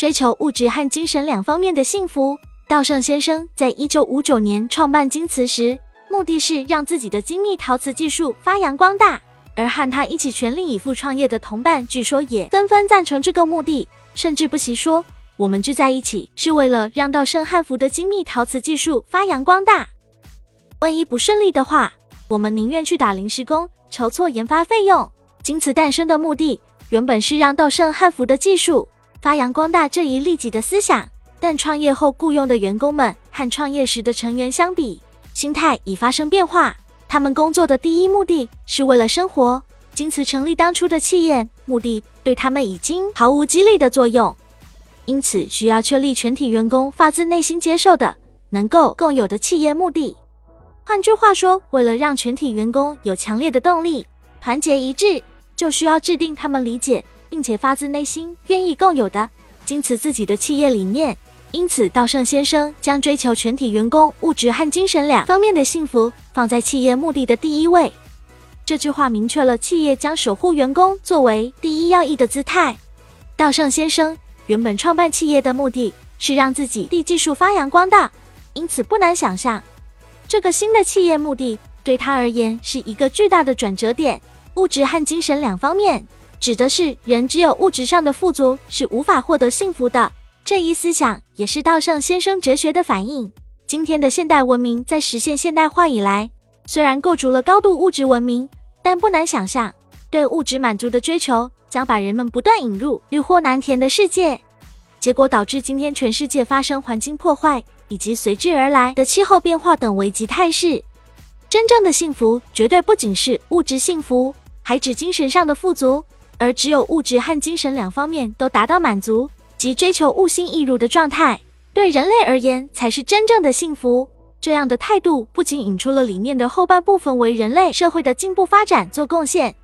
追求物质和精神两方面的幸福。稻盛先生在一九五九年创办京瓷时，目的是让自己的精密陶瓷技术发扬光大。而和他一起全力以赴创业的同伴，据说也纷纷赞成这个目的，甚至不惜说：“我们聚在一起是为了让稻盛汉服的精密陶瓷技术发扬光大。万一不顺利的话，我们宁愿去打临时工，筹措研发费用。”京瓷诞生的目的原本是让稻盛汉服的技术发扬光大这一利己的思想，但创业后雇佣的员工们和创业时的成员相比，心态已发生变化。他们工作的第一目的是为了生活。京瓷成立当初的企业目的对他们已经毫无激励的作用，因此需要确立全体员工发自内心接受的、能够共有的企业目的。换句话说，为了让全体员工有强烈的动力、团结一致，就需要制定他们理解并且发自内心愿意共有的坚持自己的企业理念。因此，稻盛先生将追求全体员工物质和精神两方面的幸福放在企业目的的第一位。这句话明确了企业将守护员工作为第一要义的姿态。稻盛先生原本创办企业的目的是让自己的技术发扬光大，因此不难想象，这个新的企业目的对他而言是一个巨大的转折点。物质和精神两方面，指的是人只有物质上的富足是无法获得幸福的。这一思想也是稻盛先生哲学的反映。今天的现代文明在实现现代化以来，虽然构筑了高度物质文明，但不难想象，对物质满足的追求将把人们不断引入欲壑难填的世界，结果导致今天全世界发生环境破坏以及随之而来的气候变化等危机态势。真正的幸福绝对不仅是物质幸福，还指精神上的富足，而只有物质和精神两方面都达到满足。及追求物心一如的状态，对人类而言才是真正的幸福。这样的态度不仅引出了理念的后半部分为人类社会的进步发展做贡献，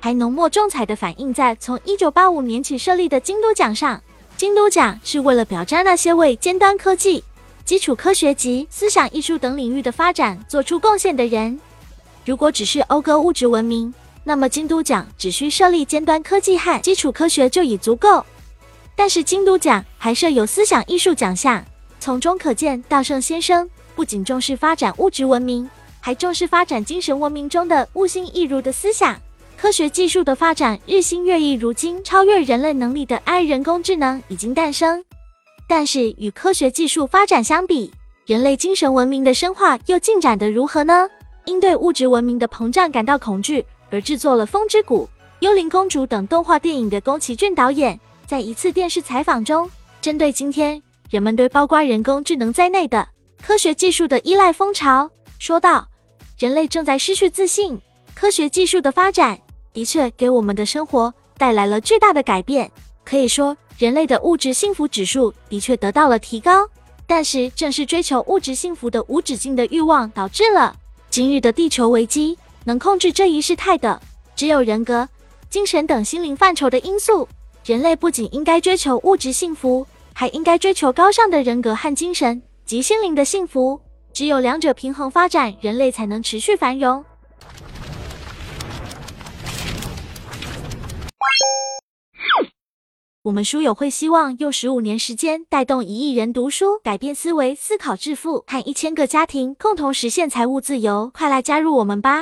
还浓墨重彩的反映在从一九八五年起设立的京都奖上。京都奖是为了表彰那些为尖端科技、基础科学及思想艺术等领域的发展做出贡献的人。如果只是讴歌物质文明，那么京都奖只需设立尖端科技和基础科学就已足够。但是京都奖还设有思想艺术奖项，从中可见稻盛先生不仅重视发展物质文明，还重视发展精神文明中的物心一如的思想。科学技术的发展日新月异，如今超越人类能力的 AI 人工智能已经诞生。但是与科学技术发展相比，人类精神文明的深化又进展得如何呢？因对物质文明的膨胀感到恐惧而制作了《风之谷》《幽灵公主》等动画电影的宫崎骏导演。在一次电视采访中，针对今天人们对包括人工智能在内的科学技术的依赖风潮，说道：“人类正在失去自信。科学技术的发展的确给我们的生活带来了巨大的改变，可以说人类的物质幸福指数的确得到了提高。但是，正是追求物质幸福的无止境的欲望，导致了今日的地球危机。能控制这一事态的，只有人格、精神等心灵范畴的因素。”人类不仅应该追求物质幸福，还应该追求高尚的人格和精神及心灵的幸福。只有两者平衡发展，人类才能持续繁荣。我们书友会希望用十五年时间带动一亿人读书，改变思维，思考致富，和一千个家庭共同实现财务自由。快来加入我们吧！